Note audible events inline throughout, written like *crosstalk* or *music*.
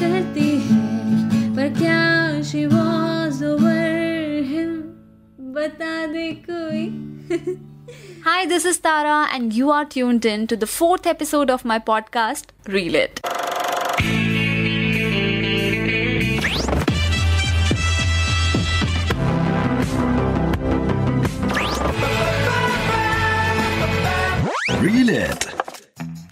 करती है पर क्या शी वॉज ओवर हिम बता दे कोई *laughs* Hi, this is Tara, and you are tuned in to the fourth episode of my podcast, Reel It. Reel it.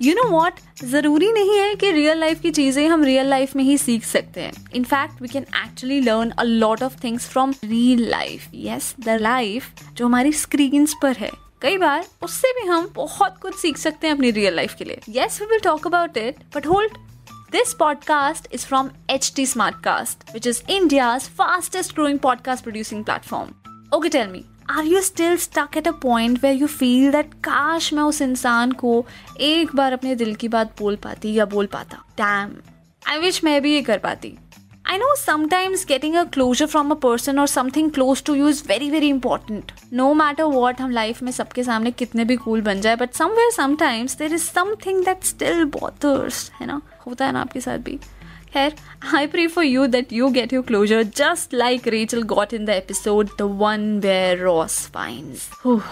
You know what ज़रूरी नहीं है कि रियल लाइफ की चीज़ें हम रियल लाइफ में ही सीख सकते हैं. In fact we can actually learn a lot of things from real life yes the life जो हमारी स्क्रीन पर है. कई बार उससे भी हम बहुत कुछ सीख सकते हैं अपनी रियल लाइफ के लिए. Yes we will talk about it but hold This podcast is from HT Smartcast, which is India's fastest growing podcast producing platform. Okay, tell me, are you still stuck at a point where you feel that काश मैं उस इंसान को एक बार अपने दिल की बात बोल पाती या बोल पाता डैम आई विश मैं भी ये कर पाती I know sometimes getting a closure from a person or something close to you is very very important. No matter what हम लाइफ में सबके सामने कितने भी कूल बन जाए but somewhere sometimes there is something that still bothers है ना होता है ना आपके साथ भी Here, I pray for you that you get your closure just like Rachel got in the episode, the one where Ross finds. Whew.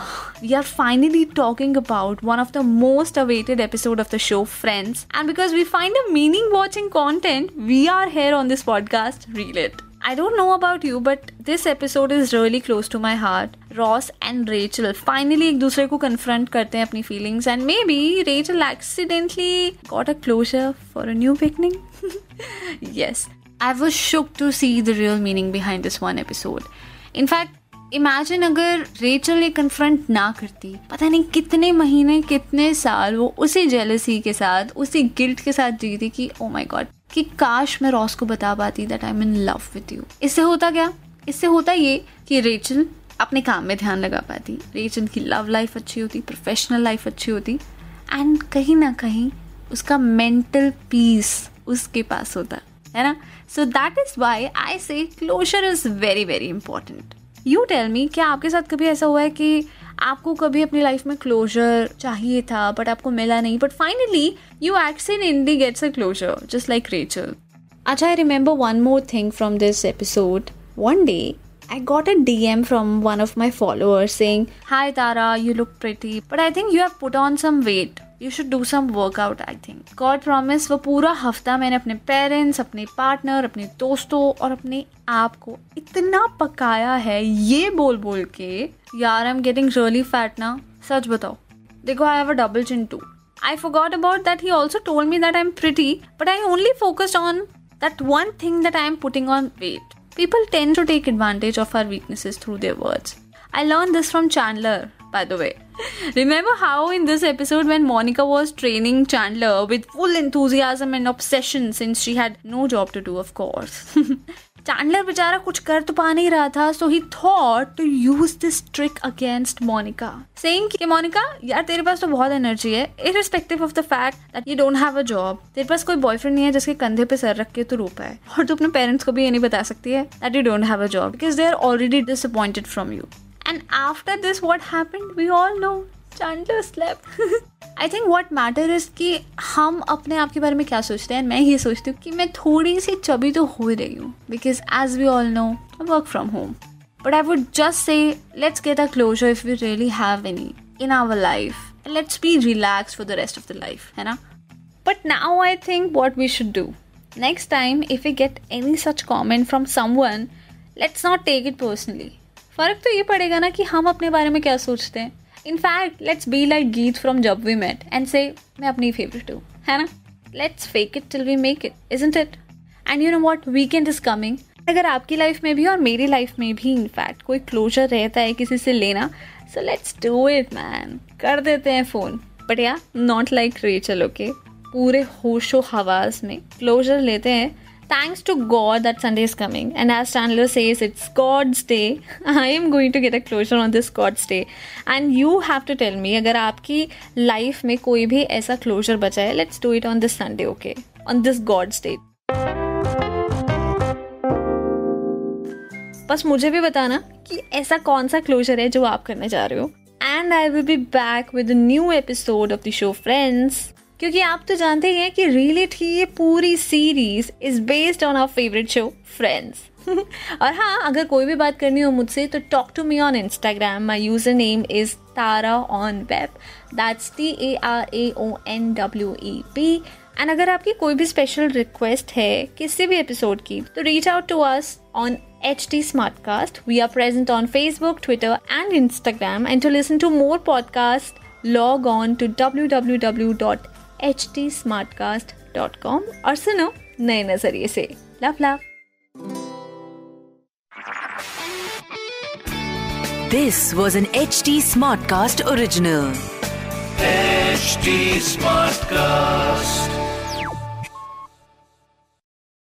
We are finally talking about one of the most awaited episode of the show, Friends. And because we find a meaning watching content, we are here on this podcast, Reel It. I don't know about you, but this episode is really close to my heart. Ross and Rachel finally एक दूसरे को confront करते हैं अपनी feelings and maybe Rachel accidentally got a closure for a new beginning. yes, I was shook to see the real meaning behind this one episode. In fact, imagine अगर Rachel ने confront ना करती पता नहीं कितने महीने कितने साल वो उसी जेलसी के साथ उसी गिल्ट के साथ जीती कि ओ माय गॉड कि काश मैं रॉस को बता पाती that I am in love with you इससे होता क्या? इससे होता ये कि रेचल अपने काम में ध्यान लगा पाती. रेचल की लव लाइफ अच्छी होती प्रोफेशनल लाइफ अच्छी होती एंड कहीं ना कहीं उसका मेंटल पीस उसके पास होता, है ना? So that is why I say closure is very very important you tell me क्या आपके साथ कभी ऐसा हुआ है कि आपको कभी अपनी लाइफ में क्लोजर चाहिए था बट आपको मिला नहीं but finally you acts in indie gets a closure just like Rachel अच्छा I remember one more thing from this episode one day I got a DM from one of my followers saying, Hi Tara, you look pretty, but I think you have put on some weight. You should do some workout I think god promise वो पूरा हफ़्ता मैंने अपने parents अपने partner अपने दोस्तों और अपने आप को इतना पकाया है ये बोल बोल के। यार I am getting really fat ना। सच बताओ। देखो I have a double chin too I forgot about that he also told me that I am pretty but I only focused on that one thing that I am putting on weight people tend to take advantage of our weaknesses through their words I learn this from Chandler by the way. Remember how in this episode when Monica was training Chandler with full enthusiasm and obsession since she had no job to do, of course. *laughs* Chandler बेचारा कुछ कर तो पा नहीं रहा था so he thought to use this trick against Monica saying कि Monica यार तेरे पास तो बहुत एनर्जी है irrespective of the fact that you don't have a job तेरे पास कोई बॉयफ्रेंड नहीं है जिसके कंधे पे सर रख के तो रो पाए और तू अपने पेरेंट्स को भी ये नहीं बता सकती है that you don't have a job because they are already disappointed from you and after this what happened we all know Chandler slept. I think what matter is कि हम अपने आप के बारे में क्या सोचते हैं? मैं ये सोचती हूँ कि मैं थोड़ी सी चबी तो हो रही हूँ। Because as we all know work from home but I would just say let's get a closure if we really have any in our life let's be relax for the rest of the life है ना? But now I think what we should do next time if you get any such comment from someone let's not take it personally फ़र्क तो ये पड़ेगा ना कि हम अपने बारे में क्या सोचते हैं। In fact let's be like Geet from Jab We Met and say मैं अपनी फेवरेट हूँ, है ना? Let's fake it till we make it isn't it and you know what weekend is coming अगर आपकी लाइफ में भी और मेरी लाइफ में भी इनफैक्ट कोई क्लोजर रहता है किसी से लेना so let's do it man कर देते हैं फ़ोन बट या नॉट लाइक रेचल ओके पूरे होशो हवास में क्लोजर लेते हैं। Thanks to God that Sunday is coming. And as Chandler says, it's God's day. I am going to get a closure on this God's day. And you have to tell me अगर आपकी life में कोई भी ऐसा closure बचा है let's do it on this Sunday okay on this god's day बस मुझे भी बताना कि ऐसा कौन सा क्लोजर है जो आप करने जा रहे हो and I will be back with new episode of the show Friends क्योंकि आप तो जानते ही हैं कि रियली थी ये पूरी series is based on our favourite show Friends और हाँ अगर कोई भी बात करनी हो मुझसे तो talk to me on Instagram my user name is Tara on web that's T A R A O N W E P and अगर आपकी कोई भी स्पेशल रिक्वेस्ट है किसी भी एपिसोड की तो reach out to us on H T smart cast we are present on Facebook Twitter and Instagram and to listen to more podcast log on to W W W to H T smart cast dot com और सुनो नए नज़रिए से। Love love this was an H T smart cast original H T smart cast